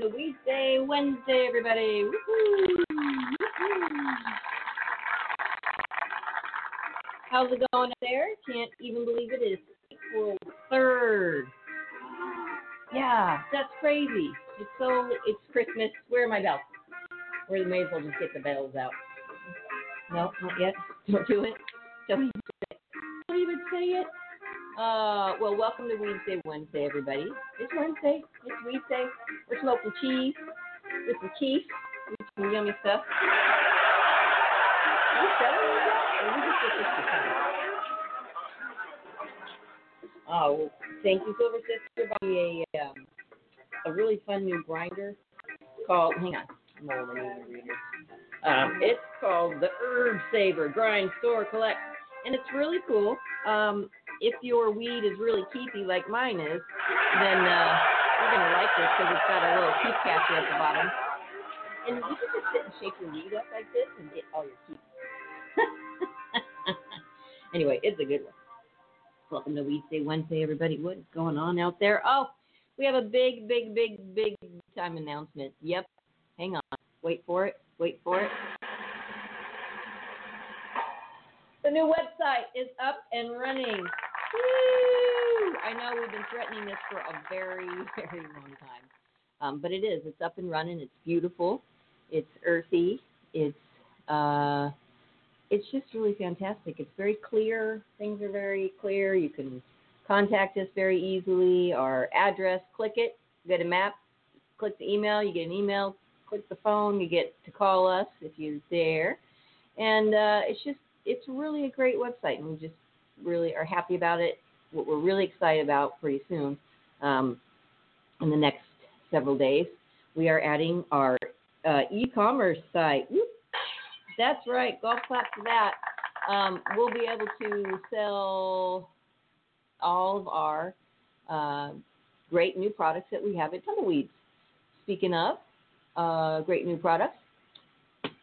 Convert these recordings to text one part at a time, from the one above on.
To Weedsday Wednesday, everybody. Woohoo! Woohoo! How's it going there? Can't even believe it is April 3rd. Yeah, that's crazy. It's so, it's Christmas. Where are my bells? We may as well just get the bells out. No, not yet. Don't do it. Don't even say it. Don't even say it. Uh, well, welcome to Wednesday, Wednesday, everybody. It's Wednesday. It's Wednesday. We're smoking cheese with some keef, with some yummy stuff. This? Oh, thank you, Silver Sister. Me a um, a really fun new grinder called. Hang on, I'm to. Um, it's called the Herb Saver Grind Store Collect, and it's really cool. Um, if your weed is really keefy like mine is, then uh, you're gonna like this because it's got a little keef catcher at the bottom, and you can just sit and shake your weed up like this and get all your keef. anyway, it's a good one. Welcome to Weedsday Wednesday, everybody. What is going on out there? Oh, we have a big, big, big, big time announcement. Yep. Hang on. Wait for it. Wait for it. The new website is up and running. Woo! I know we've been threatening this for a very, very long time. Um, but it is. It's up and running. It's beautiful. It's earthy. It's uh, it's just really fantastic. It's very clear. Things are very clear. You can contact us very easily. Our address, click it, get a map, click the email, you get an email, click the phone, you get to call us if you're there. And uh, it's just, it's really a great website, and we just really are happy about it. What we're really excited about pretty soon, um, in the next several days, we are adding our uh, e-commerce site. That's right. Golf clap for that. Um, we'll be able to sell all of our uh, great new products that we have at Tumbleweeds. Speaking of uh, great new products,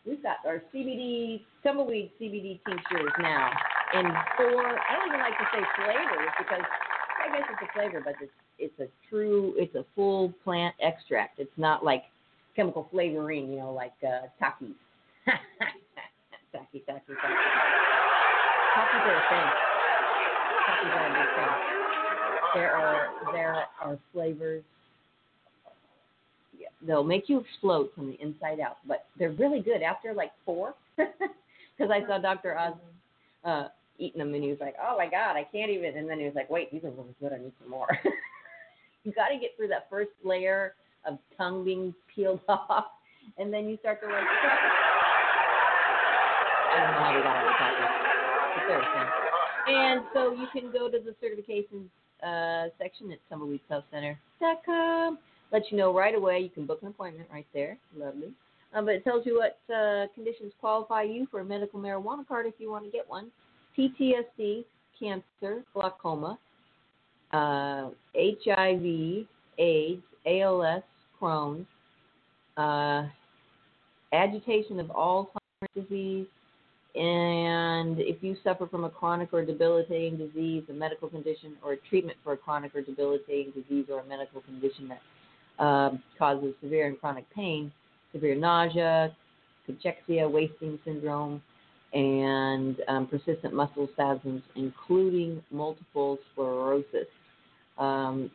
we've got our CBD Tumbleweed CBD tinctures now in four. I don't even like to say flavors because I guess it's a flavor, but it's it's a true it's a full plant extract. It's not like chemical flavoring, you know, like uh, Takis. Taki, taki, taki. Takis are a thing. Takis are a big thing. There are there are flavors. They'll make you explode from the inside out, but they're really good after like four. Because I saw Dr. Oz uh, eating them, and he was like, "Oh my God, I can't even." And then he was like, "Wait, these are really good. I need some more." you got to get through that first layer of tongue being peeled off, and then you start to like. I don't know how we got the. And so you can go to the certifications uh, section at tumbleweedshealthcenter.com. Let you know right away. You can book an appointment right there. Lovely. Um, but it tells you what uh, conditions qualify you for a medical marijuana card if you want to get one. PTSD, cancer, glaucoma, uh, HIV, AIDS, ALS, Crohn's, uh, agitation of Alzheimer's disease, and if you suffer from a chronic or debilitating disease, a medical condition, or a treatment for a chronic or debilitating disease or a medical condition that um, causes severe and chronic pain, severe nausea, cachexia, wasting syndrome, and um, persistent muscle spasms, including multiple sclerosis. Um,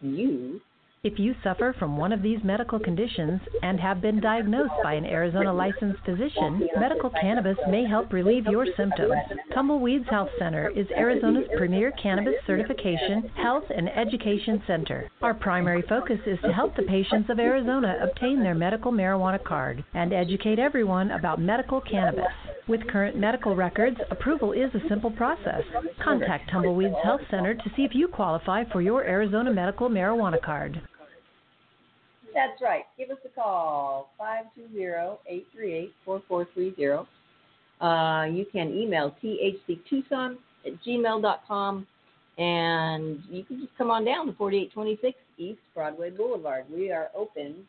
you If you suffer from one of these medical conditions and have been diagnosed by an Arizona licensed physician, medical cannabis may help relieve your symptoms. Tumbleweeds Health Center is Arizona's premier cannabis certification, health, and education center. Our primary focus is to help the patients of Arizona obtain their medical marijuana card and educate everyone about medical cannabis. With current medical records, approval is a simple process. Contact Tumbleweeds Health Center to see if you qualify for your Arizona medical marijuana card. That's right. Give us a call, 520-838-4430. Uh, you can email thctucson at gmail.com, and you can just come on down to 4826 East Broadway Boulevard. We are open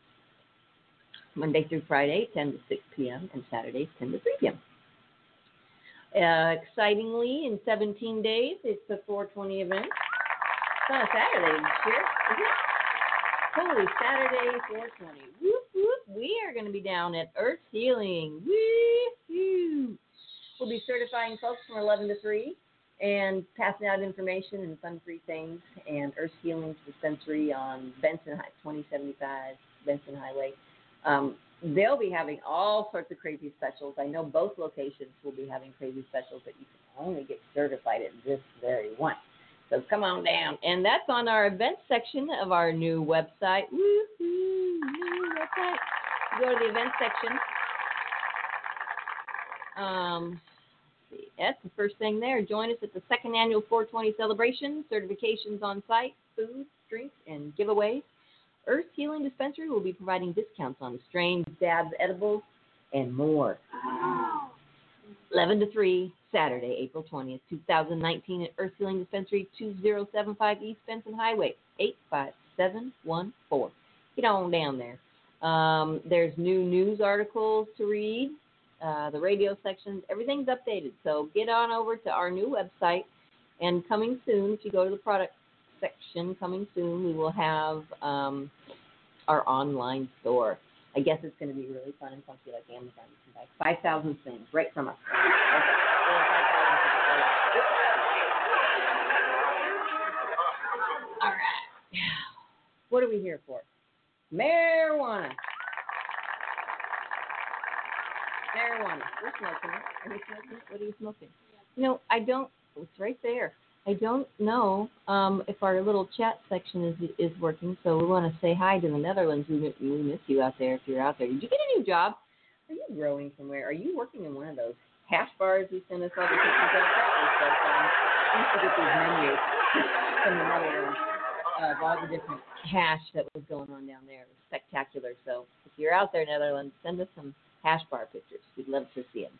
Monday through Friday, 10 to 6 p.m., and Saturdays, 10 to 3 p.m. Uh, excitingly, in 17 days, it's the 420 event. It's on a Saturday this year? Holy Saturday, 420. Whoop, whoop. We are going to be down at Earth Healing. Woo-hoo. We'll be certifying folks from 11 to 3 and passing out information and fun free things. And Earth Healing's dispensary on Benson High, 2075 Benson Highway. Um, they'll be having all sorts of crazy specials. I know both locations will be having crazy specials that you can only get certified at this very one. So come on down. And that's on our events section of our new website. Woohoo! New website. Go to the events section. Um. That's the first thing there. Join us at the second annual 420 celebration. Certifications on site, food, drinks, and giveaways. Earth Healing Dispensary will be providing discounts on strains, dabs, edibles, and more. 11 to 3, Saturday, April 20th, 2019, at Earth Healing Dispensary, 2075 East Benson Highway, 85714. Get on down there. Um, there's new news articles to read, uh, the radio sections, everything's updated. So get on over to our new website. And coming soon, if you go to the product section, coming soon, we will have um, our online store. I guess it's going to be really fun and funky like Amazon. You can buy 5,000 things right from us. All right. What are we here for? Marijuana. Marijuana. We're smoking. Are you smoking? What are you smoking? No, I don't. It's right there. I don't know um, if our little chat section is is working, so we want to say hi to the Netherlands. We, we miss you out there if you're out there. Did you get a new job? Are you growing somewhere? Are you working in one of those hash bars you sent us all the pictures of? That so used to get these menus from the of all the different hash that was going on down there. It was spectacular. So if you're out there, Netherlands, send us some hash bar pictures. We'd love to see them.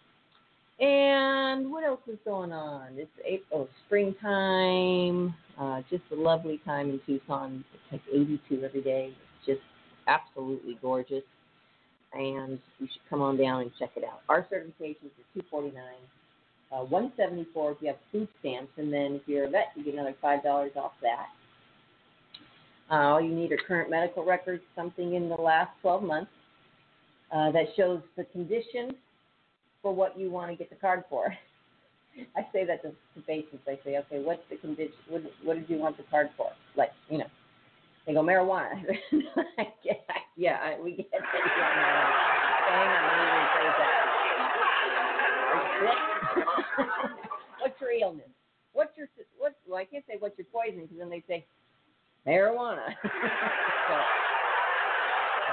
And what else is going on? It's April, springtime. Uh, just a lovely time in Tucson. It's like 82 every day. It's just absolutely gorgeous. And you should come on down and check it out. Our certifications are 249 uh, 174 if you have food stamps, and then if you're a vet, you get another five dollars off that. Uh, all you need are current medical records, something in the last 12 months uh, that shows the condition for what you want to get the card for. I say that to, to patients. I say, okay, what's the condition? What, what did you want the card for? Like, you know, they go marijuana. yeah, yeah, I- we get it. Yeah, on, let me rephrase that. What's your illness? What's your what? Well, I can't say what's your poison because then they say marijuana. so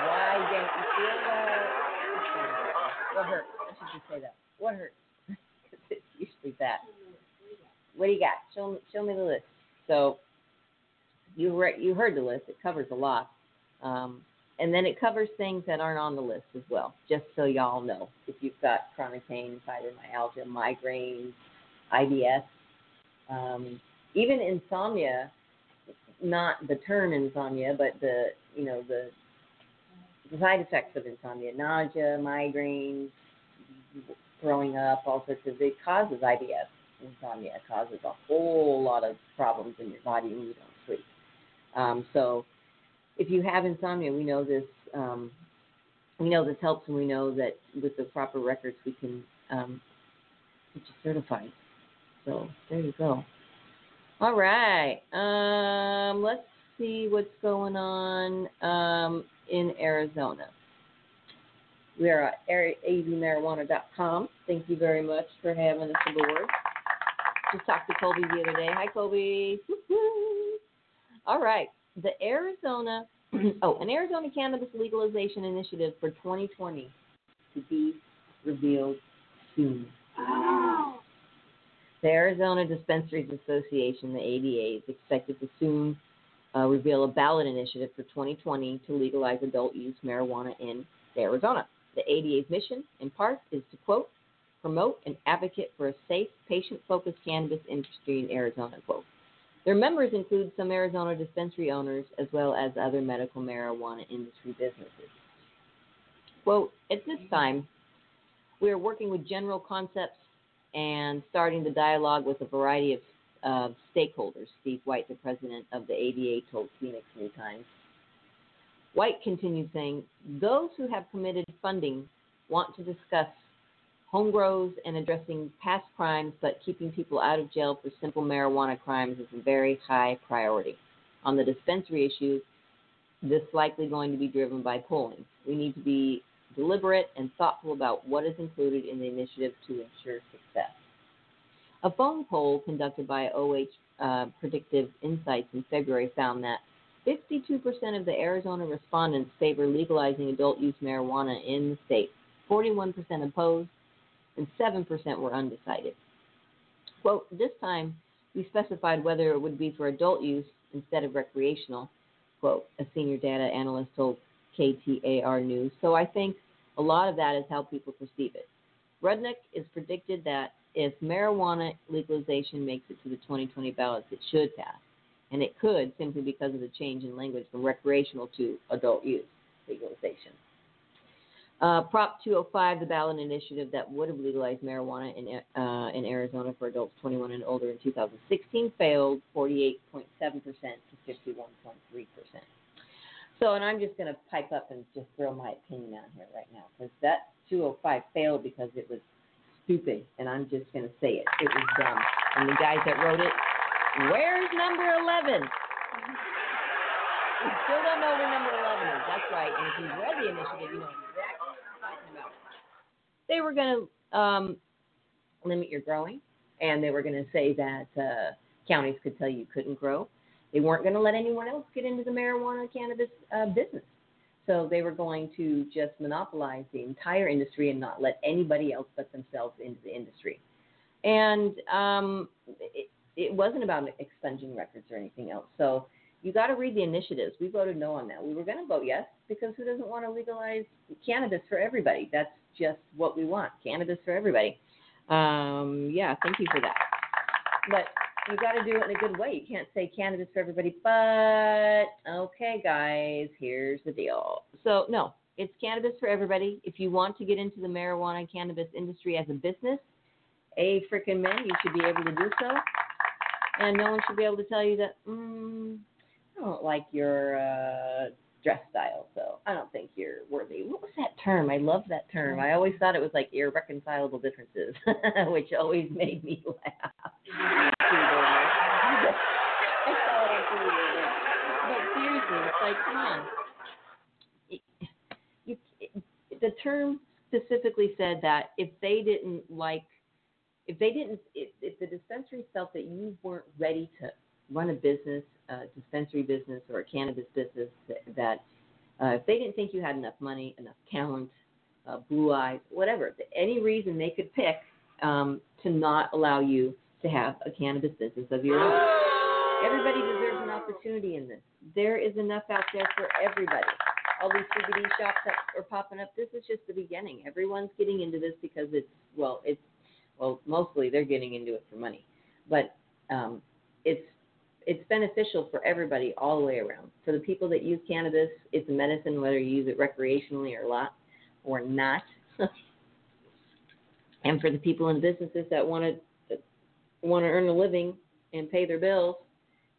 why don't you feel that? What hurts? Say that. What hurts? It's usually that. What do you got? Show me, show me the list. So you re- you heard the list. It covers a lot, um, and then it covers things that aren't on the list as well. Just so y'all know, if you've got chronic pain, fibromyalgia, migraines, IBS, um, even insomnia. Not the term insomnia, but the you know the, the side effects of insomnia: nausea, migraines, throwing up, all sorts of. It causes IBS. Insomnia causes a whole lot of problems in your body when you don't sleep. Um, so, if you have insomnia, we know this. Um, we know this helps, and we know that with the proper records, we can um, get you certified. So there you go. All right. Um, let's see what's going on um, in Arizona. We are at azmarijuana.com. Thank you very much for having us aboard. Just talked to Colby the other day. Hi, Colby. All right. The Arizona, oh, an Arizona cannabis legalization initiative for 2020 to be revealed soon. The Arizona Dispensaries Association, the ADA, is expected to soon uh, reveal a ballot initiative for 2020 to legalize adult use marijuana in Arizona. The ADA's mission, in part, is to quote, promote and advocate for a safe, patient focused cannabis industry in Arizona, quote. Their members include some Arizona dispensary owners as well as other medical marijuana industry businesses. Quote, at this time, we are working with general concepts and starting the dialogue with a variety of uh, stakeholders. Steve White, the president of the ADA, told Phoenix New Times. White continued saying, Those who have committed funding want to discuss home grows and addressing past crimes, but keeping people out of jail for simple marijuana crimes is a very high priority. On the dispensary issue, this is likely going to be driven by polling. We need to be deliberate and thoughtful about what is included in the initiative to ensure success. A phone poll conducted by OH uh, Predictive Insights in February found that 52% of the Arizona respondents favor legalizing adult use marijuana in the state, 41% opposed, and 7% were undecided. Quote, this time we specified whether it would be for adult use instead of recreational, quote, a senior data analyst told KTAR News. So I think a lot of that is how people perceive it. Rudnick is predicted that if marijuana legalization makes it to the 2020 ballots, it should pass. And it could simply because of the change in language from recreational to adult use legalization. Uh, Prop 205, the ballot initiative that would have legalized marijuana in, uh, in Arizona for adults 21 and older in 2016, failed 48.7% to 51.3%. So, and I'm just going to pipe up and just throw my opinion out here right now because that 205 failed because it was stupid, and I'm just going to say it. It was dumb. And the guys that wrote it, where's number 11? We still don't know where number 11 is. That's right. And if you've read the initiative, you know exactly what I'm talking about. They were going to um, limit your growing, and they were going to say that uh, counties could tell you couldn't grow. They weren't going to let anyone else get into the marijuana cannabis uh, business. So they were going to just monopolize the entire industry and not let anybody else but themselves into the industry. And um, it, it wasn't about expunging records or anything else. So you got to read the initiatives. We voted no on that. We were going to vote yes because who doesn't want to legalize cannabis for everybody? That's just what we want cannabis for everybody. Um, yeah, thank you for that. But you got to do it in a good way. You can't say cannabis for everybody, but okay, guys, here's the deal. So, no, it's cannabis for everybody. If you want to get into the marijuana cannabis industry as a business, a freaking man, you should be able to do so. And no one should be able to tell you that, mm, I don't like your uh, dress style, so I don't think you're worthy. What was that term? I love that term. I always thought it was like irreconcilable differences, which always made me laugh. but seriously, it's like, come on. You, the term specifically said that if they didn't like, if they didn't, if, if the dispensary felt that you weren't ready to run a business, a dispensary business, or a cannabis business, that, that uh, if they didn't think you had enough money, enough talent, uh, blue eyes, whatever, any reason they could pick um, to not allow you to have a cannabis business of your own. Everybody deserves an opportunity in this. There is enough out there for everybody. All these CBD shops that are popping up, this is just the beginning. Everyone's getting into this because it's well, it's well, mostly they're getting into it for money, but um, it's it's beneficial for everybody all the way around. For the people that use cannabis, it's a medicine, whether you use it recreationally or not, or not. and for the people in businesses that want to want to earn a living and pay their bills,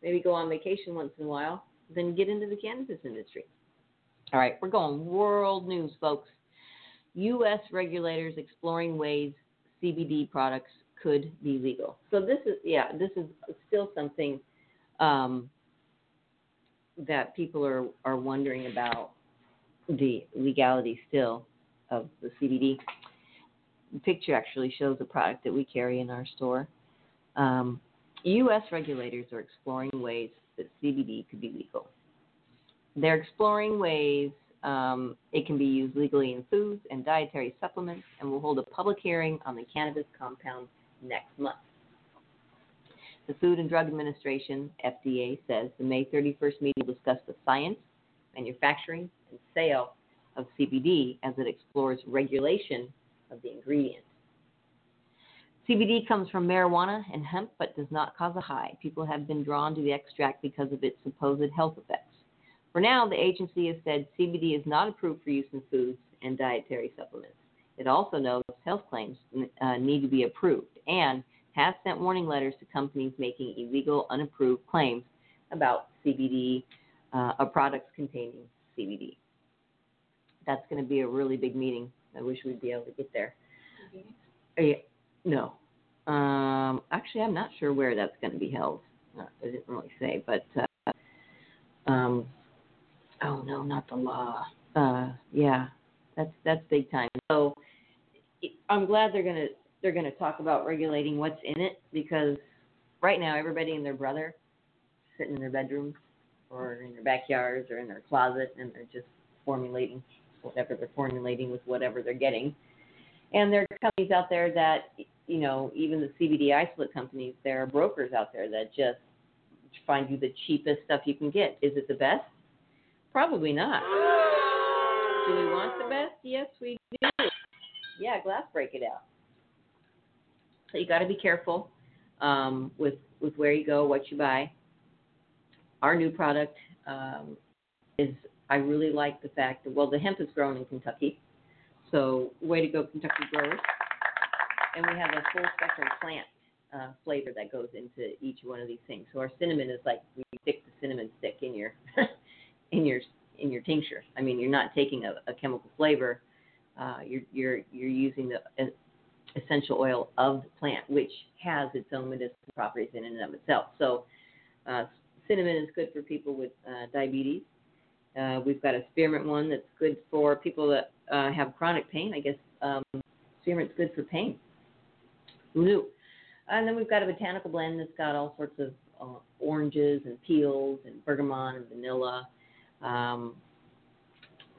maybe go on vacation once in a while, then get into the cannabis industry. All right, we're going world news, folks. U.S. regulators exploring ways CBD products could be legal. So this is, yeah, this is still something um, that people are, are wondering about the legality still of the CBD. The picture actually shows a product that we carry in our store. Um, U.S. regulators are exploring ways that CBD could be legal. They're exploring ways um, it can be used legally in foods and dietary supplements and we'll hold a public hearing on the cannabis compound next month. The Food and Drug Administration, FDA, says the May 31st meeting will discuss the science, manufacturing, and sale of CBD as it explores regulation of the ingredient. CBD comes from marijuana and hemp but does not cause a high. People have been drawn to the extract because of its supposed health effects. For now, the agency has said CBD is not approved for use in foods and dietary supplements. It also knows health claims uh, need to be approved and has sent warning letters to companies making illegal, unapproved claims about CBD uh, or products containing CBD. That's going to be a really big meeting. I wish we'd be able to get there. Uh, no. Um, actually, I'm not sure where that's going to be held. Uh, I didn't really say, but uh, um, no, not the law. Uh, yeah, that's that's big time. So I'm glad they're gonna they're gonna talk about regulating what's in it because right now everybody and their brother sitting in their bedrooms or in their backyards or in their closet and they're just formulating whatever they're formulating with whatever they're getting. And there are companies out there that you know, even the CBD isolate companies, there are brokers out there that just find you the cheapest stuff you can get. Is it the best? Probably not. Do we want the best? Yes, we do. Yeah, glass break it out. So you got to be careful um, with with where you go, what you buy. Our new product um, is. I really like the fact that well, the hemp is grown in Kentucky, so way to go, Kentucky growers. And we have a full spectrum plant uh, flavor that goes into each one of these things. So our cinnamon is like we stick the cinnamon stick in your in your in your tincture. I mean, you're not taking a, a chemical flavor. Uh, you're you're you're using the essential oil of the plant, which has its own medicinal properties in and of itself. So, uh, cinnamon is good for people with uh, diabetes. Uh, we've got a spearmint one that's good for people that uh, have chronic pain. I guess um, spearmint's good for pain. Knew? And then we've got a botanical blend that's got all sorts of uh, oranges and peels and bergamot and vanilla um,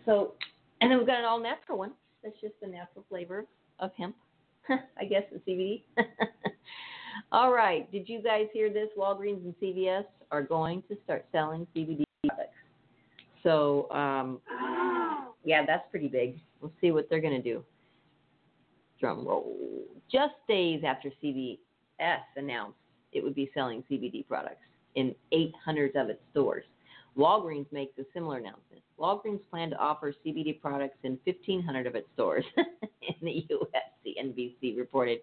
so, and then we've got an all natural one. That's just the natural flavor of hemp, I guess, and CBD. all right. Did you guys hear this? Walgreens and CVS are going to start selling CBD products. So, um, yeah, that's pretty big. We'll see what they're going to do. Drum roll. Just days after CVS announced it would be selling CBD products in 800 of its stores. Walgreens makes a similar announcement. Walgreens plan to offer CBD products in 1,500 of its stores in the U.S., the NBC reported.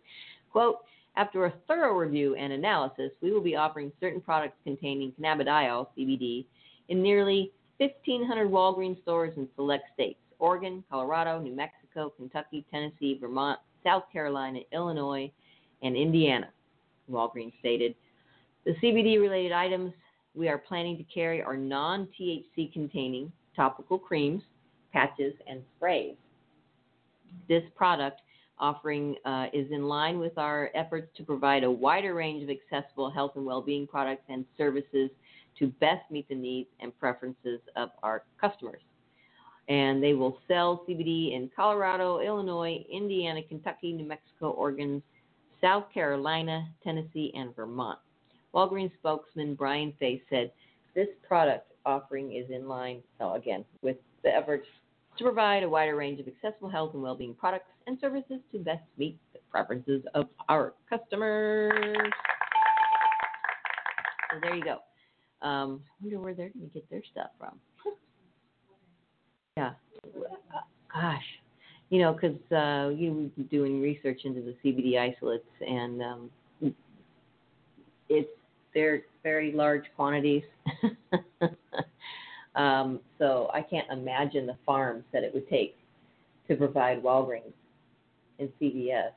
Quote, after a thorough review and analysis, we will be offering certain products containing cannabidiol, CBD, in nearly 1,500 Walgreens stores in select states Oregon, Colorado, New Mexico, Kentucky, Tennessee, Vermont, South Carolina, Illinois, and Indiana, Walgreens stated. The CBD related items we are planning to carry our non THC containing topical creams, patches, and sprays. This product offering uh, is in line with our efforts to provide a wider range of accessible health and well-being products and services to best meet the needs and preferences of our customers. And they will sell CBD in Colorado, Illinois, Indiana, Kentucky, New Mexico, Oregon, South Carolina, Tennessee, and Vermont. Walgreens spokesman Brian Faith said this product offering is in line, so again, with the efforts to provide a wider range of accessible health and well-being products and services to best meet the preferences of our customers. So there you go. Um, I wonder where they're going to get their stuff from. yeah. Gosh. You know, because uh, you know, doing research into the CBD isolates, and um, it's they're very large quantities. um, so I can't imagine the farms that it would take to provide Walgreens and CVS,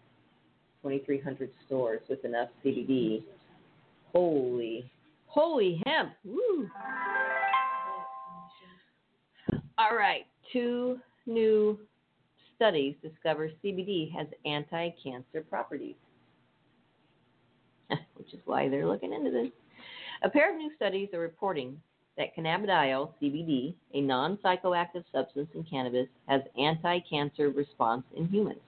2,300 stores with enough CBD. Holy, holy hemp! Woo! All right, two new studies discover CBD has anti-cancer properties, which is why they're looking into this. A pair of new studies are reporting that cannabidiol, CBD, a non-psychoactive substance in cannabis, has anti-cancer response in humans.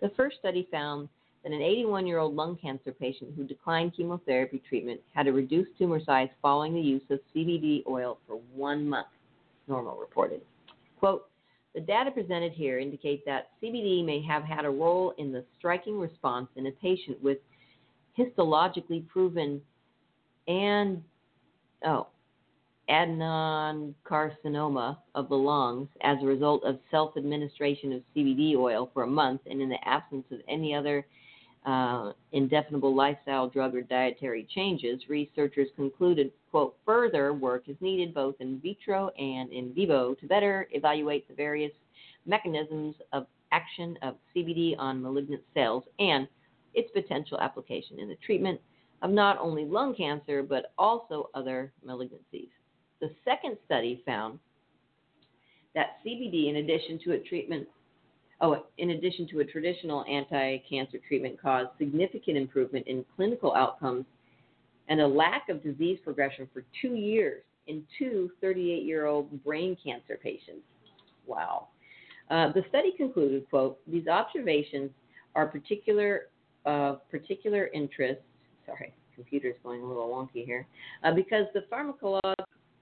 The first study found that an 81-year-old lung cancer patient who declined chemotherapy treatment had a reduced tumor size following the use of CBD oil for one month, NORML reported. Quote, the data presented here indicate that CBD may have had a role in the striking response in a patient with histologically proven and oh, adenocarcinoma of the lungs as a result of self-administration of CBD oil for a month and in the absence of any other uh, indefinable lifestyle drug or dietary changes, researchers concluded, quote, further work is needed both in vitro and in vivo to better evaluate the various mechanisms of action of CBD on malignant cells and its potential application in the treatment of not only lung cancer but also other malignancies. The second study found that CBD, in addition to a treatment oh, in addition to a traditional anti cancer treatment, caused significant improvement in clinical outcomes and a lack of disease progression for two years in two 38 year old brain cancer patients. Wow. Uh, the study concluded, quote, these observations are particular, uh, particular interest, sorry, computer's going a little wonky here, uh, because the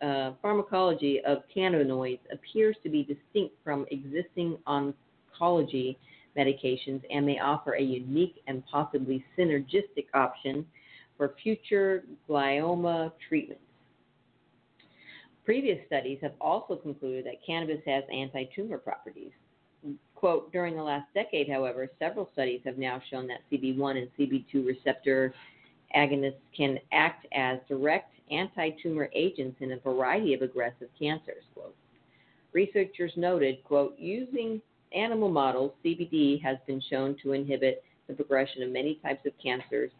uh, pharmacology of cannabinoids appears to be distinct from existing oncology medications and may offer a unique and possibly synergistic option for future glioma treatments. Previous studies have also concluded that cannabis has anti tumor properties. Quote, during the last decade, however, several studies have now shown that CB1 and CB2 receptor agonists can act as direct anti tumor agents in a variety of aggressive cancers. Quote. Researchers noted, quote, using animal models, CBD has been shown to inhibit the progression of many types of cancers,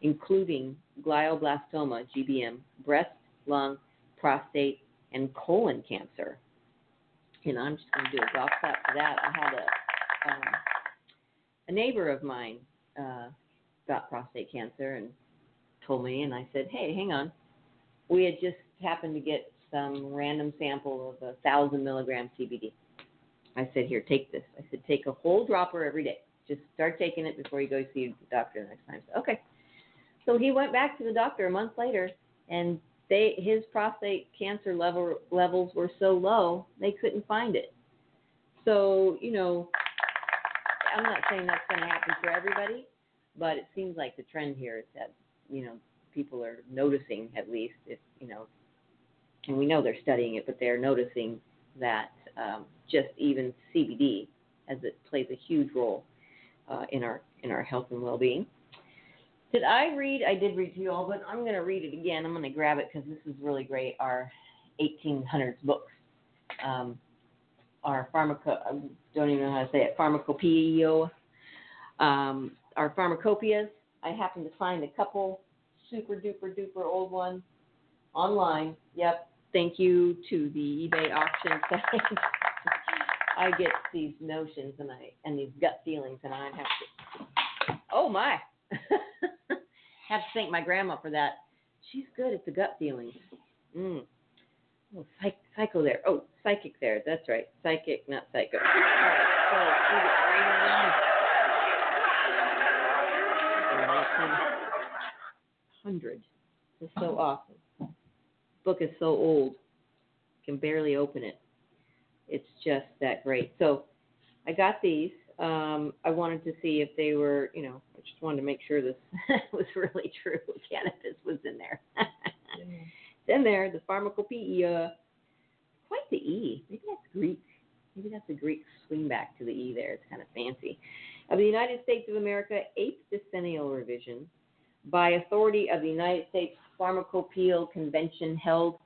including glioblastoma, GBM, breast, lung, prostate, and colon cancer. And I'm just going to do a golf clap for that. I had a, um, a neighbor of mine uh, got prostate cancer and told me, and I said, hey, hang on. We had just happened to get some random sample of a thousand milligram CBD. I said, here, take this. I said, take a whole dropper every day. Just start taking it before you go see the doctor the next time. So, okay. So he went back to the doctor a month later, and they his prostate cancer level levels were so low they couldn't find it. So you know, I'm not saying that's going to happen for everybody, but it seems like the trend here is that you know people are noticing at least if you know, and we know they're studying it, but they're noticing that um, just even CBD, as it plays a huge role uh, in our in our health and well-being. Did I read? I did read to you all, but I'm going to read it again. I'm going to grab it because this is really great. Our 1800s books, um, our pharmaco. I don't even know how to say it. Pharmacopoeia. Um, our pharmacopoeias. I happened to find a couple super duper duper old ones online. Yep. Thank you to the eBay auction site. I get these notions and I and these gut feelings, and I have to. Oh my! have to thank my grandma for that. She's good at the gut feelings. Mm. Oh, psych, psycho there. Oh, psychic there. That's right. Psychic, not psycho. All right. So, hundred. Is so awesome. Book is so old. Can barely open it it's just that great. So I got these. Um, I wanted to see if they were, you know, I just wanted to make sure this was really true. Cannabis was in there. Then there, the pharmacopoeia. Quite the E. Maybe that's Greek. Maybe that's a Greek swing back to the E there. It's kind of fancy. Of the United States of America, eighth decennial revision by authority of the United States Pharmacopoeial Convention held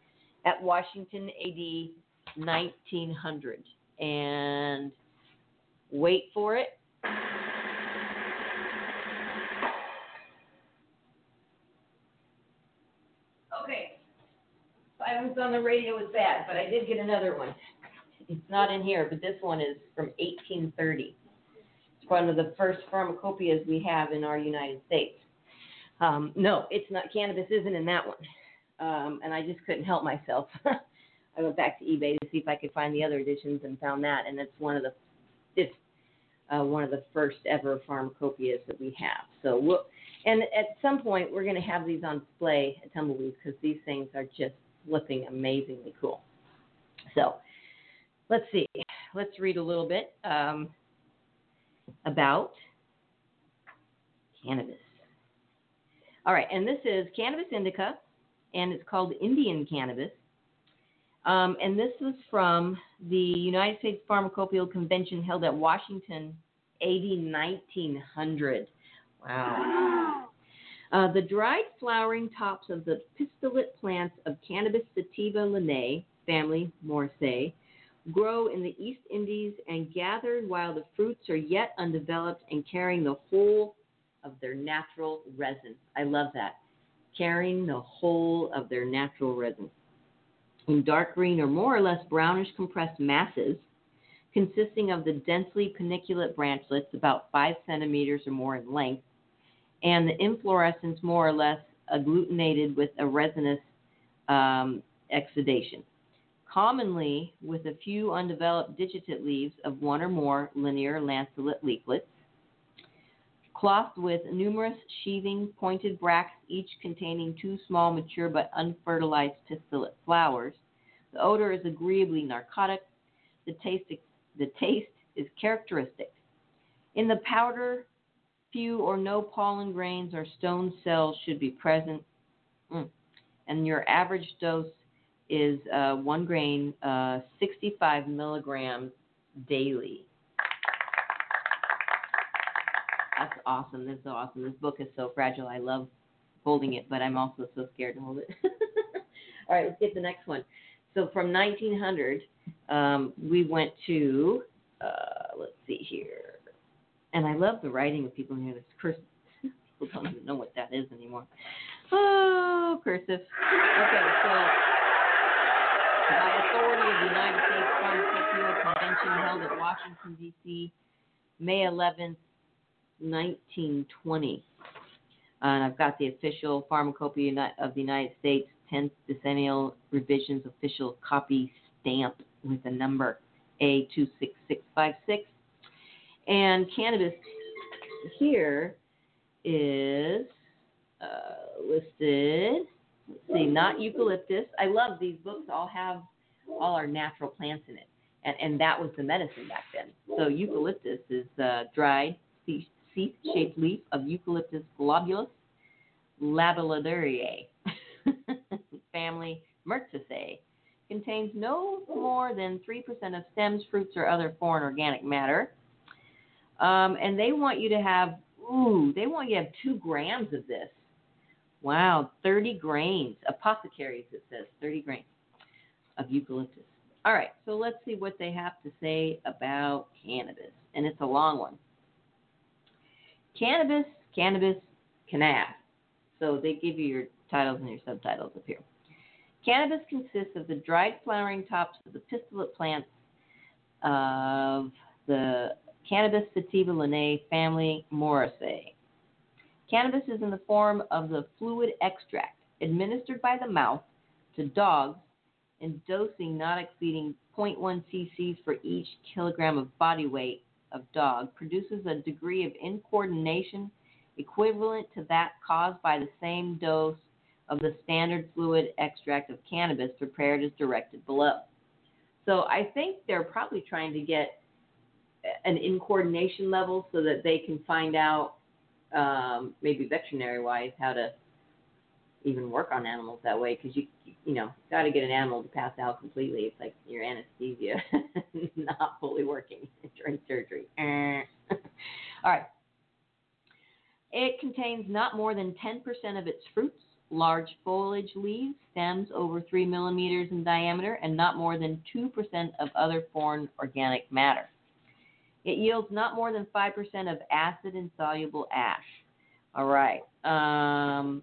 at Washington AD 1900. And wait for it. Okay. Silence on the radio was bad, but I did get another one. It's not in here, but this one is from 1830. It's one of the first pharmacopoeias we have in our United States. Um, no, it's not. Cannabis isn't in that one, um, and I just couldn't help myself. I went back to eBay to see if I could find the other editions and found that, and it's one of the it's uh, one of the first ever pharmacopoeias that we have. So we'll, and at some point we're going to have these on display at Tumbleweed because these things are just flipping amazingly cool. So let's see. Let's read a little bit um, about cannabis. All right, and this is Cannabis indica, and it's called Indian cannabis. Um, and this was from the United States Pharmacopoeial Convention held at Washington, AD 1900. Wow. Uh, the dried flowering tops of the pistillate plants of Cannabis sativa linnae, family Moraceae, grow in the East Indies and gathered while the fruits are yet undeveloped and carrying the whole of their natural resin. I love that. Carrying the whole of their natural resin. In dark green or more or less brownish compressed masses, consisting of the densely paniculate branchlets about 5 centimeters or more in length, and the inflorescence more or less agglutinated with a resinous um, exudation. Commonly with a few undeveloped digitate leaves of one or more linear lanceolate leaflets, clothed with numerous sheathing pointed bracts, each containing two small mature but unfertilized pistillate flowers. The odor is agreeably narcotic. The taste, the taste is characteristic. In the powder, few or no pollen grains or stone cells should be present. Mm. And your average dose is uh, one grain, uh, 65 milligrams daily. That's awesome. This is so awesome. This book is so fragile. I love holding it, but I'm also so scared to hold it. All right, let's get the next one. So from 1900, um, we went to, uh, let's see here. And I love the writing of people in here. This cursive. people don't even know what that is anymore. Oh, cursive. Okay, so by authority of the United States Pharmaceutical Convention held at Washington, D.C., May 11th, 1920. And I've got the official Pharmacopoeia of the United States 10th Decennial Revisions official copy stamp with the number A26656. And cannabis here is uh, listed. Let's see, not eucalyptus. I love these books. All have all our natural plants in it, and and that was the medicine back then. So eucalyptus is uh, dried shaped leaf of Eucalyptus globulus labellidariae, family Myrtaceae. Contains no more than 3% of stems, fruits, or other foreign organic matter. Um, and they want you to have, ooh, they want you to have two grams of this. Wow, 30 grains. Apothecaries, it says, 30 grains of eucalyptus. All right, so let's see what they have to say about cannabis. And it's a long one. Cannabis, cannabis, canab. So they give you your titles and your subtitles up here. Cannabis consists of the dried flowering tops of the pistillate plants of the Cannabis sativa linnae family Moraceae. Cannabis is in the form of the fluid extract administered by the mouth to dogs in dosing not exceeding 0.1 cc's for each kilogram of body weight of dog produces a degree of incoordination equivalent to that caused by the same dose of the standard fluid extract of cannabis prepared as directed below. So I think they're probably trying to get an incoordination level so that they can find out, um, maybe veterinary wise, how to even work on animals that way because you you know got to get an animal to pass out completely. It's like your anesthesia not fully working during surgery. All right. It contains not more than 10% of its fruits, large foliage leaves, stems over 3 millimeters in diameter, and not more than 2% of other foreign organic matter. It yields not more than 5% of acid insoluble ash. All right. Um,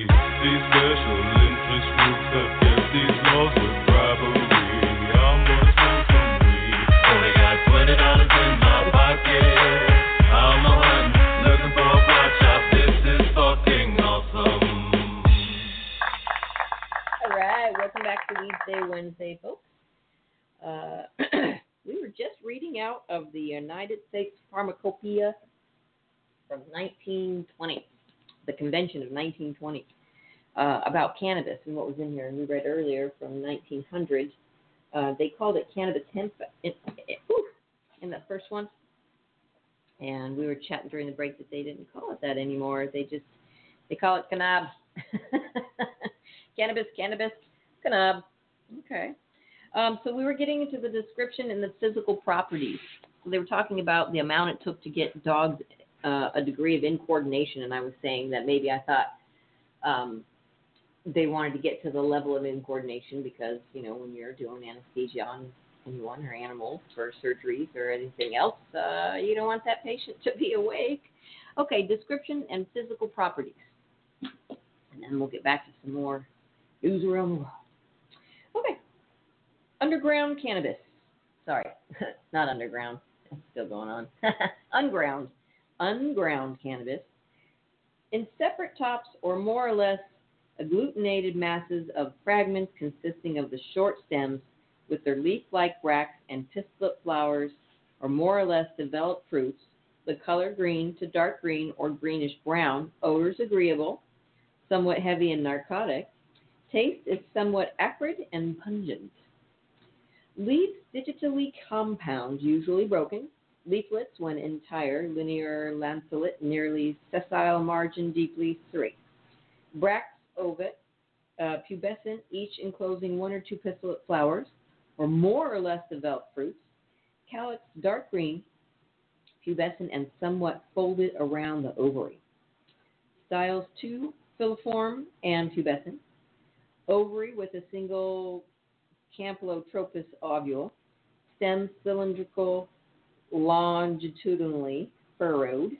All right, welcome back to Weed Day Wednesday, folks. Uh, we were just reading out of the United States Pharmacopoeia from 1920, the convention of 1920, uh, about cannabis and what was in here. And we read earlier from 1900, uh, they called it cannabis hemp in, in the first one. And we were chatting during the break that they didn't call it that anymore. They just they call it cannab. cannabis, cannabis, cannab. Okay. Um, so we were getting into the description and the physical properties. So they were talking about the amount it took to get dogs uh, a degree of incoordination, and I was saying that maybe I thought um, they wanted to get to the level of incoordination because you know when you're doing anesthesia on anyone or animals for surgeries or anything else, uh, you don't want that patient to be awake. Okay, description and physical properties, and then we'll get back to some more news around the world. Okay, underground cannabis. Sorry, not underground. It's still going on. Unground. Unground cannabis. In separate tops or more or less agglutinated masses of fragments consisting of the short stems with their leaf like bracts and pistillate flowers or more or less developed fruits, the color green to dark green or greenish brown, odors agreeable, somewhat heavy and narcotic, taste is somewhat acrid and pungent. Leaves digitally compound, usually broken. Leaflets, when entire, linear lanceolate, nearly sessile margin, deeply serrate. Bracts ovate, uh, pubescent, each enclosing one or two pistillate flowers, or more or less developed fruits. Calyx dark green, pubescent, and somewhat folded around the ovary. Styles two, filiform and pubescent. Ovary with a single campylotropous ovule. Stem cylindrical, longitudinally furrowed.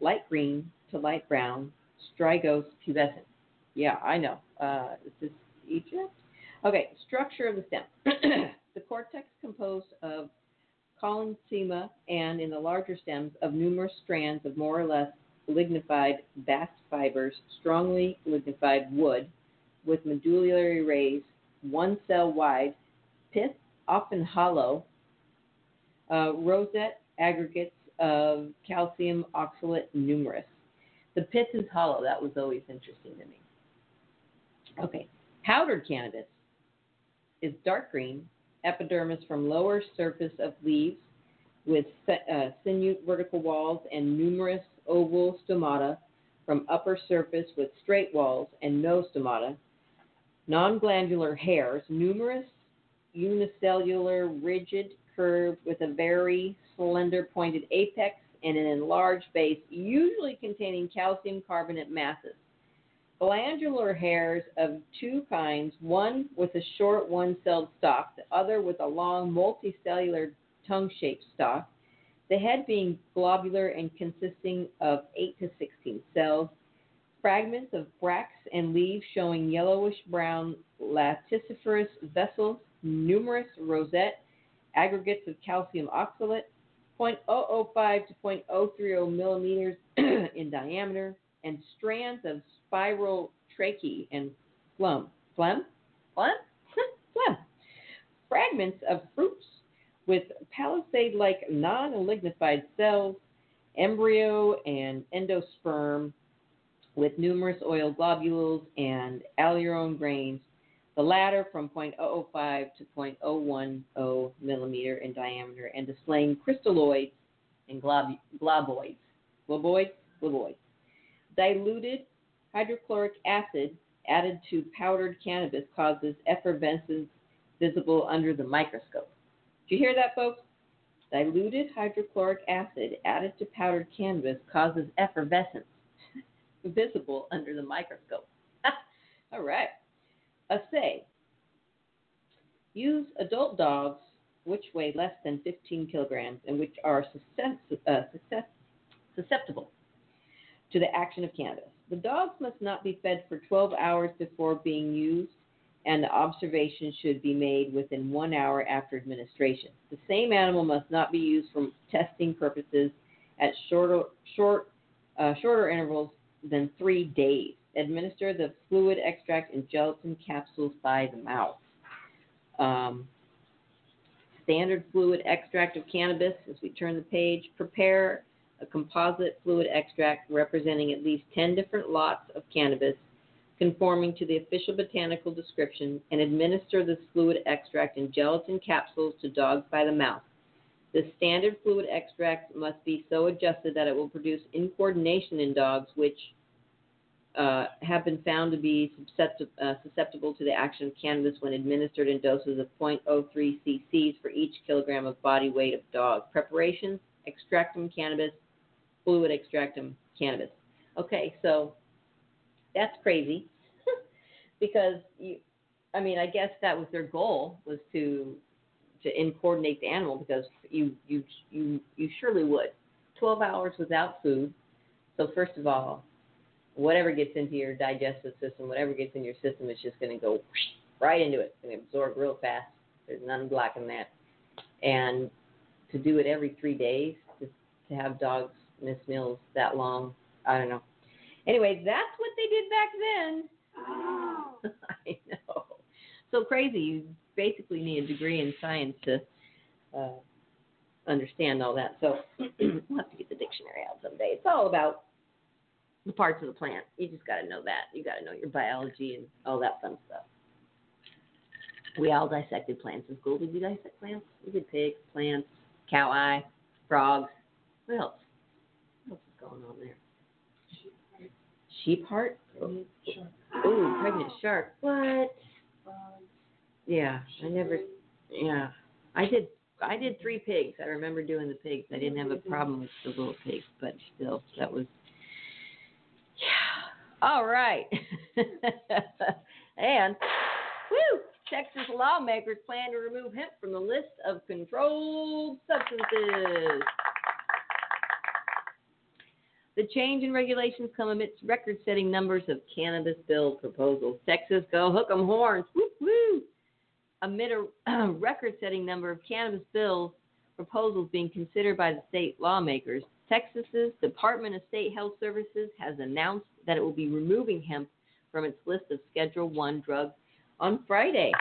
Light green to light brown. Strigose pubescent. Yeah, I know. Uh, is this Egypt? Okay, structure of the stem. the cortex composed of collenchyma and, in the larger stems, of numerous strands of more or less lignified bast fibers, strongly lignified wood, with medullary rays, one cell wide, pith often hollow, uh, rosette aggregates of calcium oxalate numerous. The pith is hollow. That was always interesting to me. Okay, powdered cannabis is dark green, epidermis from lower surface of leaves with uh, sinuate vertical walls and numerous oval stomata from upper surface with straight walls and no stomata. Non-glandular hairs, numerous unicellular, rigid, curved with a very slender pointed apex and an enlarged base, usually containing calcium carbonate masses glandular hairs of two kinds, one with a short one celled stalk, the other with a long multicellular tongue shaped stalk, the head being globular and consisting of 8 to 16 cells, fragments of bracts and leaves showing yellowish brown laticiferous vessels, numerous rosette, aggregates of calcium oxalate, 0.005 to 0.030 millimeters in diameter, and strands of spiral tracheae and phloem. Phloem? Phloem? phloem. Fragments of fruits with palisade like non lignified cells, embryo and endosperm with numerous oil globules and aleurone grains, the latter from 0.005 to 0.010 millimeter in diameter and displaying crystalloids and glob- globoids. Globoids? Globoids. Diluted hydrochloric acid added to powdered cannabis causes effervescence visible under the microscope. Did you hear that, folks? Diluted hydrochloric acid added to powdered cannabis causes effervescence visible under the microscope. All right. Assay. Use adult dogs which weigh less than 15 kilograms and which are uh, susceptible to the action of cannabis. The dogs must not be fed for 12 hours before being used, and the observation should be made within one hour after administration. The same animal must not be used for testing purposes at shorter, short, uh, shorter intervals than three days. Administer the fluid extract in gelatin capsules by the mouth. Um, standard fluid extract of cannabis, as we turn the page, prepare a composite fluid extract representing at least 10 different lots of cannabis conforming to the official botanical description and administer this fluid extract in gelatin capsules to dogs by the mouth. The standard fluid extract must be so adjusted that it will produce incoordination in dogs, which uh, have been found to be susceptible, uh, susceptible to the action of cannabis when administered in doses of 0.03 cc's for each kilogram of body weight of dog. Preparations: extractum cannabis, fluid extractum cannabis. Okay, so that's crazy because you, I mean, I guess that was their goal was to to in coordinate the animal because you you you you surely would. 12 hours without food. So first of all, whatever gets into your digestive system, whatever gets in your system, is just going to go right into it. It's to absorb real fast. There's none blocking that. And to do it every three days, to, to have dogs miss meals that long, I don't know. Anyway, that's what they did back then. I know. So crazy. You basically need a degree in science to uh, understand all that. So we'll have to get the dictionary out someday. It's all about the parts of the plant. You just got to know that. You got to know your biology and all that fun stuff. We all dissected plants in school. Did you dissect plants? We did pigs, plants, cow eye, frogs. What else? What else is going on there? Sheep heart? Ooh, pregnant shark. What? Yeah, I never. Yeah, I did. I did three pigs. I remember doing the pigs. I didn't have a problem with the little pigs, but still, that was. Yeah. All right. and, woo! Texas lawmakers plan to remove hemp from the list of controlled substances. The change in regulations come amidst record-setting numbers of cannabis bill proposals. Texas, go hook 'em horns. Woo woo! Amid a record-setting number of cannabis bills proposals being considered by the state lawmakers, Texas's Department of State Health Services has announced that it will be removing hemp from its list of Schedule 1 drugs on Friday.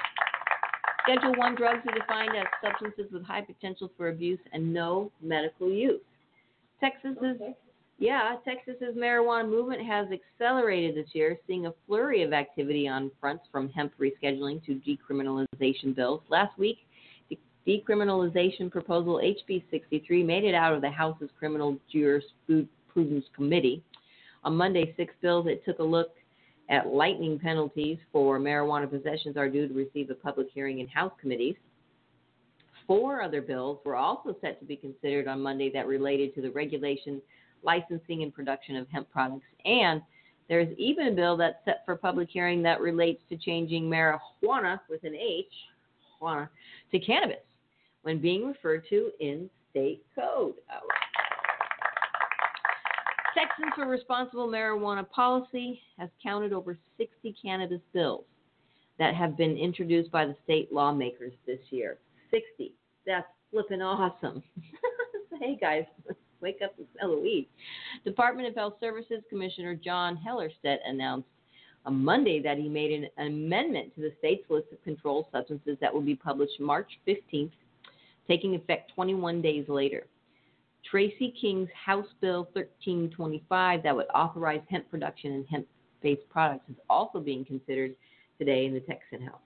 Schedule 1 drugs are defined as substances with high potential for abuse and no medical use. Texas's yeah, Texas's marijuana movement has accelerated this year, seeing a flurry of activity on fronts from hemp rescheduling to decriminalization bills. Last week, the decriminalization proposal HB 63 made it out of the House's Criminal Jurisprudence Committee. On Monday, six bills that took a look at lightning penalties for marijuana possessions are due to receive a public hearing in House committees. Four other bills were also set to be considered on Monday that related to the regulation licensing and production of hemp products. And there's even a bill that's set for public hearing that relates to changing marijuana with an H, to cannabis when being referred to in state code. Oh. Texans for Responsible Marijuana Policy has counted over 60 cannabis bills that have been introduced by the state lawmakers this year. 60. That's flipping awesome. hey guys, wake up the weed. Department of Health Services Commissioner John Hellerstedt announced on Monday that he made an, an amendment to the state's list of controlled substances that will be published March 15th, taking effect 21 days later. Tracy King's House Bill 1325 that would authorize hemp production and hemp based products is also being considered today in the Texan House.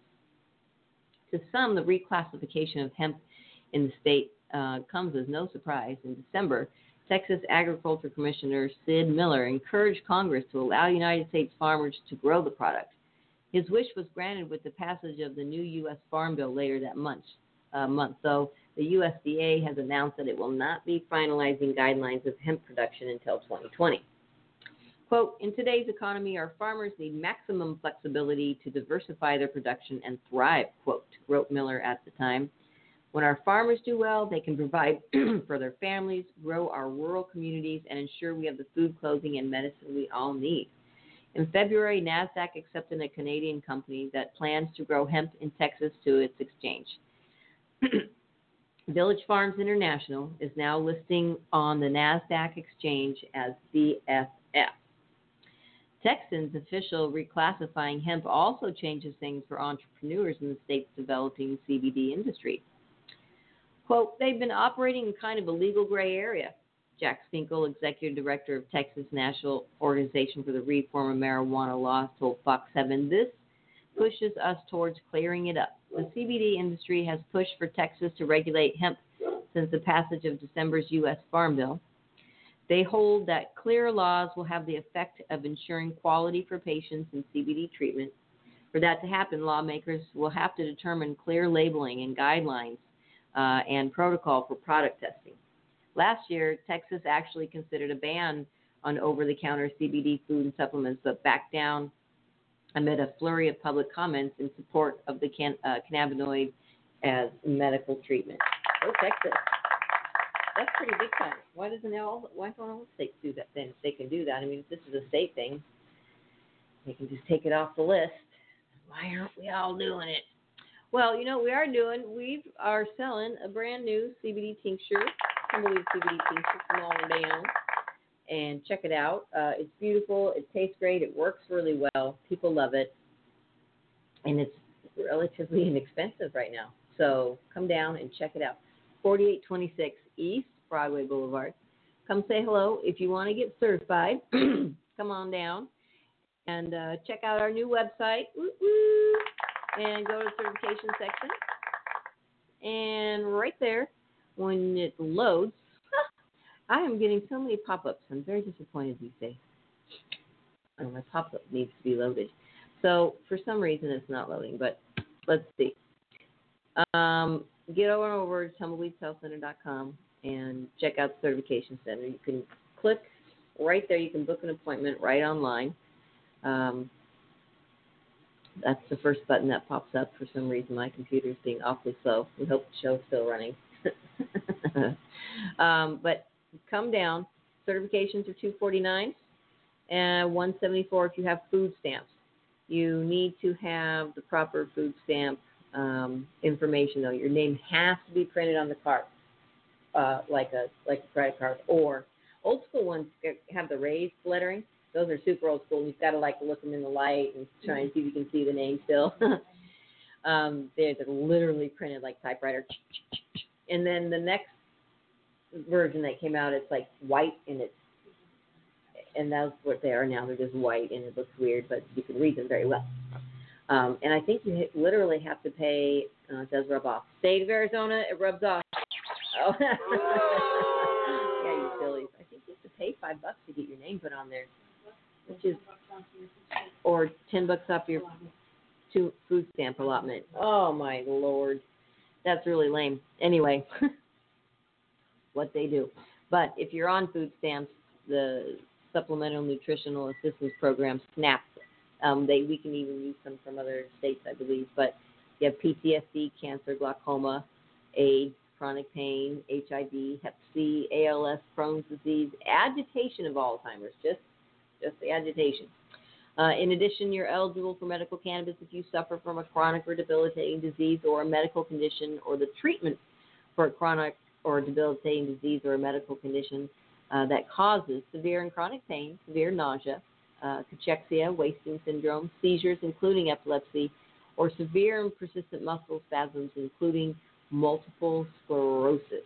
To some, the reclassification of hemp in the state uh, comes as no surprise. In December, Texas Agriculture Commissioner Sid Miller encouraged Congress to allow United States farmers to grow the product. His wish was granted with the passage of the new U.S. Farm Bill later that month, uh, month though the USDA has announced that it will not be finalizing guidelines of hemp production until 2020. Quote, in today's economy, our farmers need maximum flexibility to diversify their production and thrive, quote, wrote Miller at the time. When our farmers do well, they can provide for their families, grow our rural communities, and ensure we have the food, clothing, and medicine we all need. In February, NASDAQ accepted a Canadian company that plans to grow hemp in Texas to its exchange. Village Farms International is now listing on the NASDAQ exchange as VFF. Texans official reclassifying hemp also changes things for entrepreneurs in the state's developing CBD industry. Quote, they've been operating in kind of a legal gray area. Jax Finkel, executive director of Texas National Organization for the Reform of Marijuana Laws, told Fox 7 this pushes us towards clearing it up. The CBD industry has pushed for Texas to regulate hemp since the passage of December's U.S. Farm Bill. They hold that clear laws will have the effect of ensuring quality for patients in CBD treatment. For that to happen, lawmakers will have to determine clear labeling and guidelines uh, and protocol for product testing. Last year, Texas actually considered a ban on over the counter CBD food and supplements, but backed down amid a flurry of public comments in support of the can, uh, cannabinoid as medical treatment. Go Texas. That's pretty big time. Why doesn't all why don't all states do that then? If they can do that, I mean, if this is a state thing, they can just take it off the list. Why aren't we all doing it? Well, you know what we are doing. We are selling a brand new CBD tincture, Tumbleweed CBD tincture from Oliver Down. And check it out. Uh, it's beautiful. It tastes great. It works really well. People love it. And it's relatively inexpensive right now. So come down and check it out. 4826 East Broadway Boulevard. Come say hello. If you want to get certified, come on down and uh, check out our new website. Woo, woo, and go to the certification section. And right there, when it loads, I am getting so many pop ups. I'm very disappointed these days. Oh, my pop up needs to be loaded. So for some reason it's not loading, but let's see. Um, get over and over to tumbleweedshealthcenter.com and check out the certification center. You can click right there. You can book an appointment right online. Um, that's the first button that pops up. For some reason, my computer is being awfully slow. We hope the show's still running. um, but come down. Certifications are 249 and 174 if you have food stamps. You need to have the proper food stamp um, information though. Your name has to be printed on the card, uh, like a like a credit card. Or old school ones have the raised lettering. Those are super old school. You've got to like look them in the light and try and see if you can see the name still. um, they're, they're literally printed like typewriter. And then the next version that came out, it's like white and it's and that's what they are now. They're just white and it looks weird, but you can read them very well. Um, and I think you literally have to pay. Uh, it does rub off. State of Arizona, it rubs off. Oh. yeah, you sillies. I think you have to pay five bucks to get your name put on there, which is or ten bucks off your two food stamp allotment. Oh my lord, that's really lame. Anyway, what they do. But if you're on food stamps, the Supplemental Nutritional Assistance Program, SNAP, um, they we can even use some from other states, I believe. But you have PTSD, cancer, glaucoma, AIDS, chronic pain, HIV, Hep C, ALS, Crohn's disease, agitation of Alzheimer's, just just the agitation. Uh, in addition, you're eligible for medical cannabis if you suffer from a chronic or debilitating disease or a medical condition or the treatment for a chronic or debilitating disease or a medical condition uh, that causes severe and chronic pain, severe nausea, uh, cachexia, wasting syndrome, seizures, including epilepsy, or severe and persistent muscle spasms, including multiple sclerosis.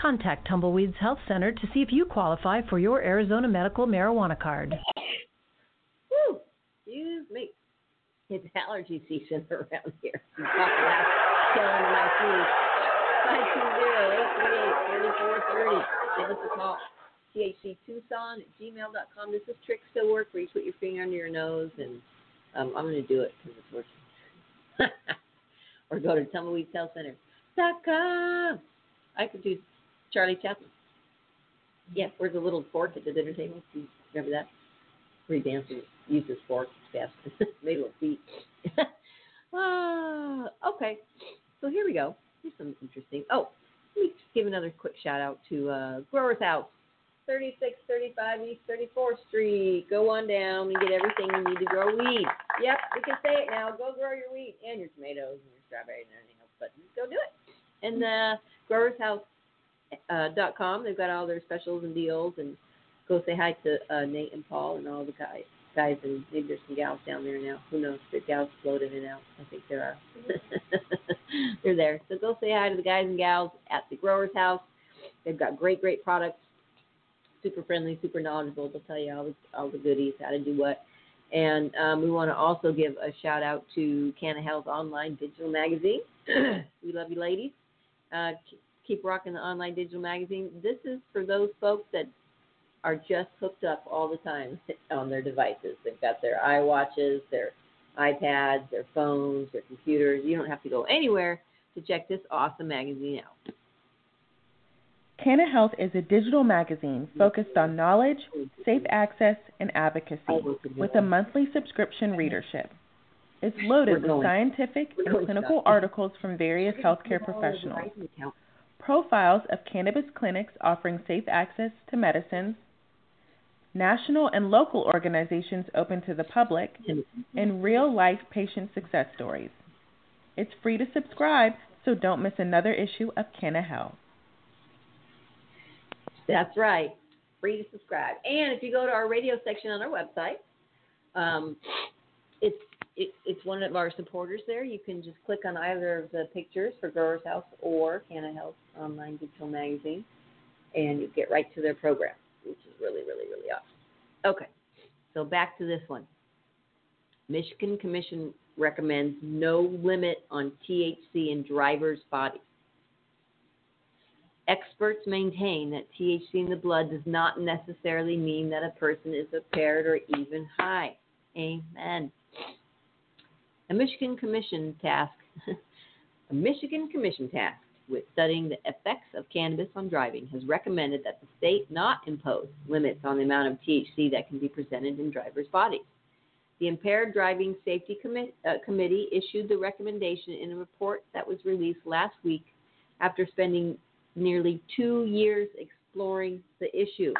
Contact Tumbleweeds Health Center to see if you qualify for your Arizona medical marijuana card. Woo! Excuse me. It's allergy season around here. Killing my sneeze. 520-838-3430. Give us a call. THCTucson at gmail.com. This is Trick Still Work, where you put your finger under your nose, and um, I'm going to do it because it's working. or go to tumbleweedshealthcenter.com. I could do Charlie Chaplin. Yeah, where's the little fork at the dinner table? Do you remember that? Where he dances, uses fork. Yes, made a little feet. ah, okay, so here we go. Here's some interesting. Oh, let me just give another quick shout out to uh, Growers House, 3635 East 34th Street. Go on down and get everything you need to grow weed. Yep, we can say it now. Go grow your wheat and your tomatoes and your strawberries and everything else, but just go do it. And uh, Growers House uh, dot com. They've got all their specials and deals, and go say hi to uh, Nate and Paul and all the guys. guys and maybe there's some gals down there now. Who knows? The gals float in out. I think there are. They're there. So go say hi to the guys and gals at the Growers House. They've got great, great products. Super friendly, super knowledgeable. They'll tell you all the, all the goodies, how to do what. And um, we want to also give a shout out to Canna Health Online Digital Magazine. we love you, ladies. Uh, keep rocking the online digital magazine. This is for those folks that are just hooked up all the time on their devices. They've got their iWatches, their iPads, their phones, their computers. You don't have to go anywhere to check this awesome magazine out. Canna Health is a digital magazine focused on knowledge, safe access, and advocacy with a monthly subscription readership. It's loaded with scientific and clinical articles from various healthcare professionals, profiles of cannabis clinics offering safe access to medicines, national and local organizations open to the public, and real life patient success stories. It's free to subscribe, so don't miss another issue of Canna Health. That's right. Free to subscribe. And if you go to our radio section on our website, um, it's it, it's one of our supporters there. You can just click on either of the pictures for Growers House or Canna Health Online Digital Magazine, and you get right to their program, which is really, really, really awesome. Okay, so back to this one. Michigan Commission recommends no limit on THC in drivers' bodies. Experts maintain that THC in the blood does not necessarily mean that a person is impaired or even high. Amen. A Michigan Commission task, a Michigan Commission tasked with studying the effects of cannabis on driving has recommended that the state not impose limits on the amount of THC that can be presented in drivers' bodies. The Impaired Driving Safety Commi- uh, Committee issued the recommendation in a report that was released last week after spending nearly two years exploring the issue.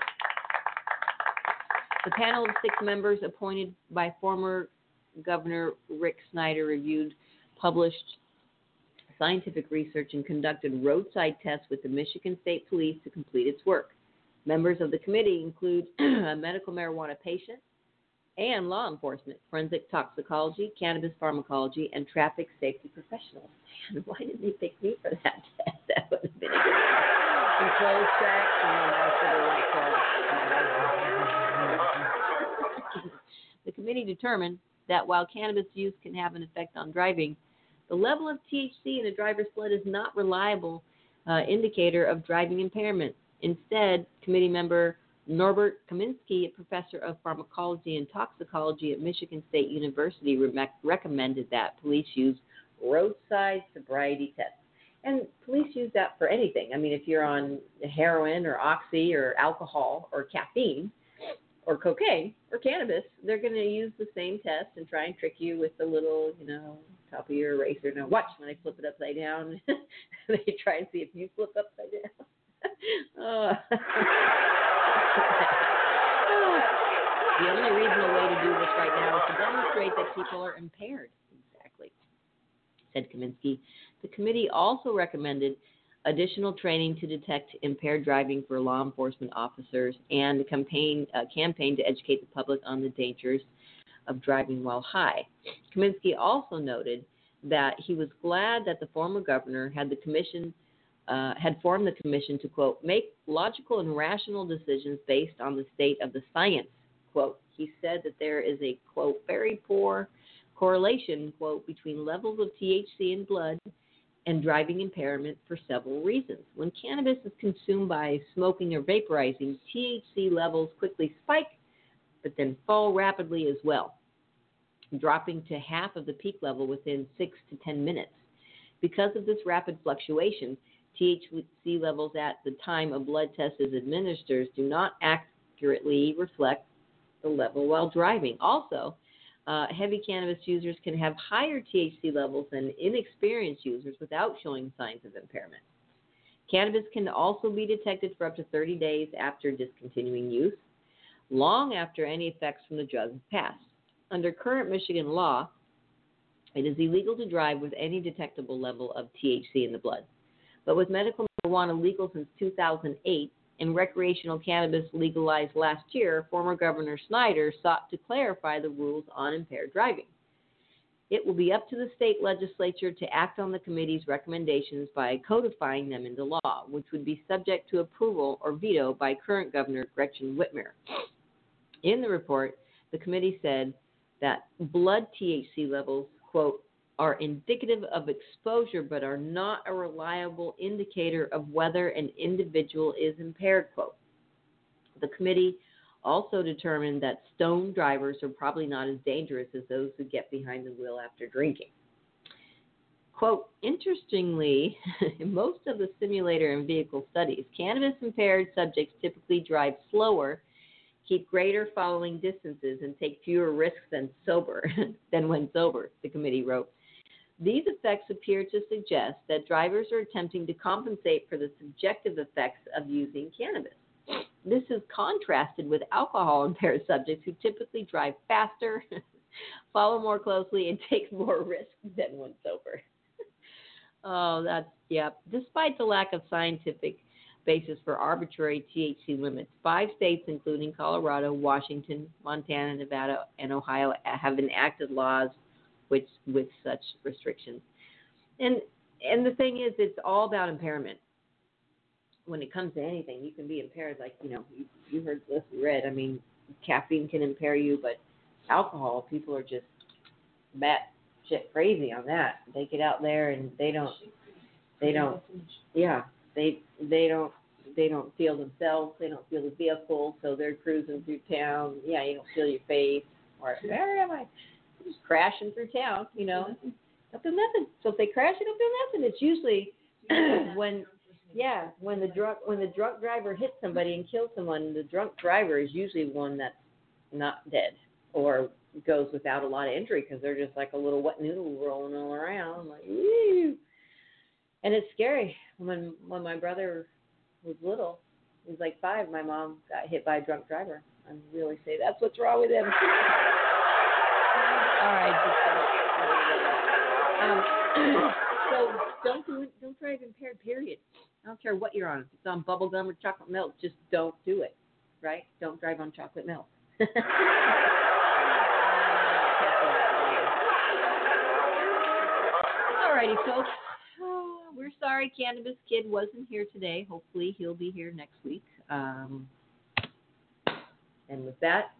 The panel of six members appointed by former Governor Rick Snyder reviewed published scientific research and conducted roadside tests with the Michigan State Police to complete its work. Members of the committee include a medical marijuana patient and law enforcement, forensic toxicology, cannabis pharmacology, and traffic safety professionals. Man, why didn't they pick me for that test? That would have been a good control check, and then after uh, the committee determined that while cannabis use can have an effect on driving, the level of THC in a driver's blood is not reliable uh, indicator of driving impairment. Instead, committee member Norbert Kaminski, a professor of pharmacology and toxicology at Michigan State University, re- recommended that police use roadside sobriety tests. And police use that for anything. I mean, if you're on heroin or oxy or alcohol or caffeine, or cocaine or cannabis, they're going to use the same test and try and trick you with the little, you know, top of your eraser. Now, watch when I flip it upside down. they try and see if you flip upside down. oh. the only reasonable way to do this right now is to demonstrate that people are impaired. Exactly, said Kaminski. The committee also recommended additional training to detect impaired driving for law enforcement officers, and a campaign, campaign to educate the public on the dangers of driving while high. Kaminski also noted that he was glad that the former governor had the commission uh, had formed the commission to quote make logical and rational decisions based on the state of the science. Quote. He said that there is a quote very poor correlation quote between levels of THC in blood and driving impairment for several reasons. When cannabis is consumed by smoking or vaporizing, THC levels quickly spike, but then fall rapidly as well, dropping to half of the peak level within six to 10 minutes. Because of this rapid fluctuation, THC levels at the time a blood test is administered do not accurately reflect the level while driving. Also, uh, heavy cannabis users can have higher THC levels than inexperienced users without showing signs of impairment. Cannabis can also be detected for up to 30 days after discontinuing use, long after any effects from the drug have passed. Under current Michigan law, it is illegal to drive with any detectable level of THC in the blood. But with medical marijuana legal since 2008 and recreational cannabis legalized last year, former Governor Snyder sought to clarify the rules on impaired driving. It will be up to the state legislature to act on the committee's recommendations by codifying them into law, which would be subject to approval or veto by current Governor Gretchen Whitmer. In the report, the committee said that blood THC levels, quote, are indicative of exposure but are not a reliable indicator of whether an individual is impaired, quote. The committee also determined that stone drivers are probably not as dangerous as those who get behind the wheel after drinking. Quote, interestingly, in most of the simulator and vehicle studies, cannabis impaired subjects typically drive slower, keep greater following distances, and take fewer risks than sober than when sober, the committee wrote. These effects appear to suggest that drivers are attempting to compensate for the subjective effects of using cannabis. This is contrasted with alcohol impaired subjects who typically drive faster, follow more closely, and take more risks than when sober. oh, that's, yeah. Despite the lack of scientific basis for arbitrary THC limits, five states, including Colorado, Washington, Montana, Nevada, and Ohio, have enacted laws with, with such restrictions. And, and the thing is, it's all about impairment when it comes to anything, you can be impaired. Like you know, you, you heard this read. I mean, caffeine can impair you, but alcohol, people are just bat shit crazy on that. They get out there and they don't, they don't, yeah, they they don't they don't feel themselves. They don't feel the vehicle, so they're cruising through town. Yeah, you don't feel your face, or where am I? Just crashing through town, you know. Mm-hmm. Don't feel nothing. So if they crash, you don't feel nothing. It's usually when yeah, when the drunk when the drunk driver hits somebody and kills someone, the drunk driver is usually one that's not dead or goes without a lot of injury because they're just like a little wet noodle rolling all around, like woo. And it's scary. When when my brother was little, he was like five. My mom got hit by a drunk driver. I really say that's what's wrong with him. all right, um, so don't do it. Don't drive impaired. Period. I don't care what you're on. If it's on bubble gum or chocolate milk, just don't do it. Right? Don't drive on chocolate milk. All righty, folks. Oh, we're sorry Cannabis Kid wasn't here today. Hopefully he'll be here next week. Um, and with that,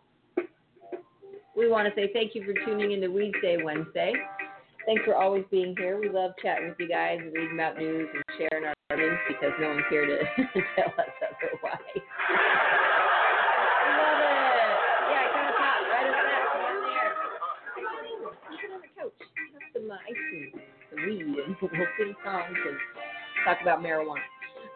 we want to say thank you for tuning in to Weedsday Wednesday. Thanks for always being here. We love chatting with you guys and reading about news and sharing our learnings because no one's here to tell us otherwise. love it. Yeah, kind of pop right up there. Come on the couch. Have some ice cream, some weed, and we'll sing songs and talk about marijuana.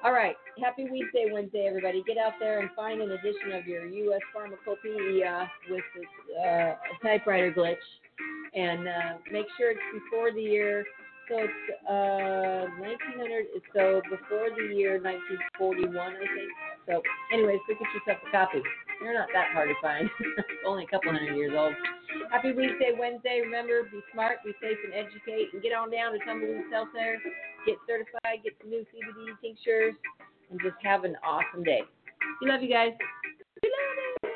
All right. Happy Weedsday Wednesday, everybody. Get out there and find an edition of your U.S. Pharmacopoeia with this uh, typewriter glitch and uh, make sure it's before the year. So it's uh, 1900. So before the year 1941, I think. So, anyways, go get yourself a copy. They're not that hard to find. Only a couple hundred years old. Happy Weedsday Wednesday. Remember, be smart, be safe, and educate. And get on down to Tumbleweed Health Center. Get certified. Get some new CBD tinctures, and just have an awesome day. We love you guys. We love it.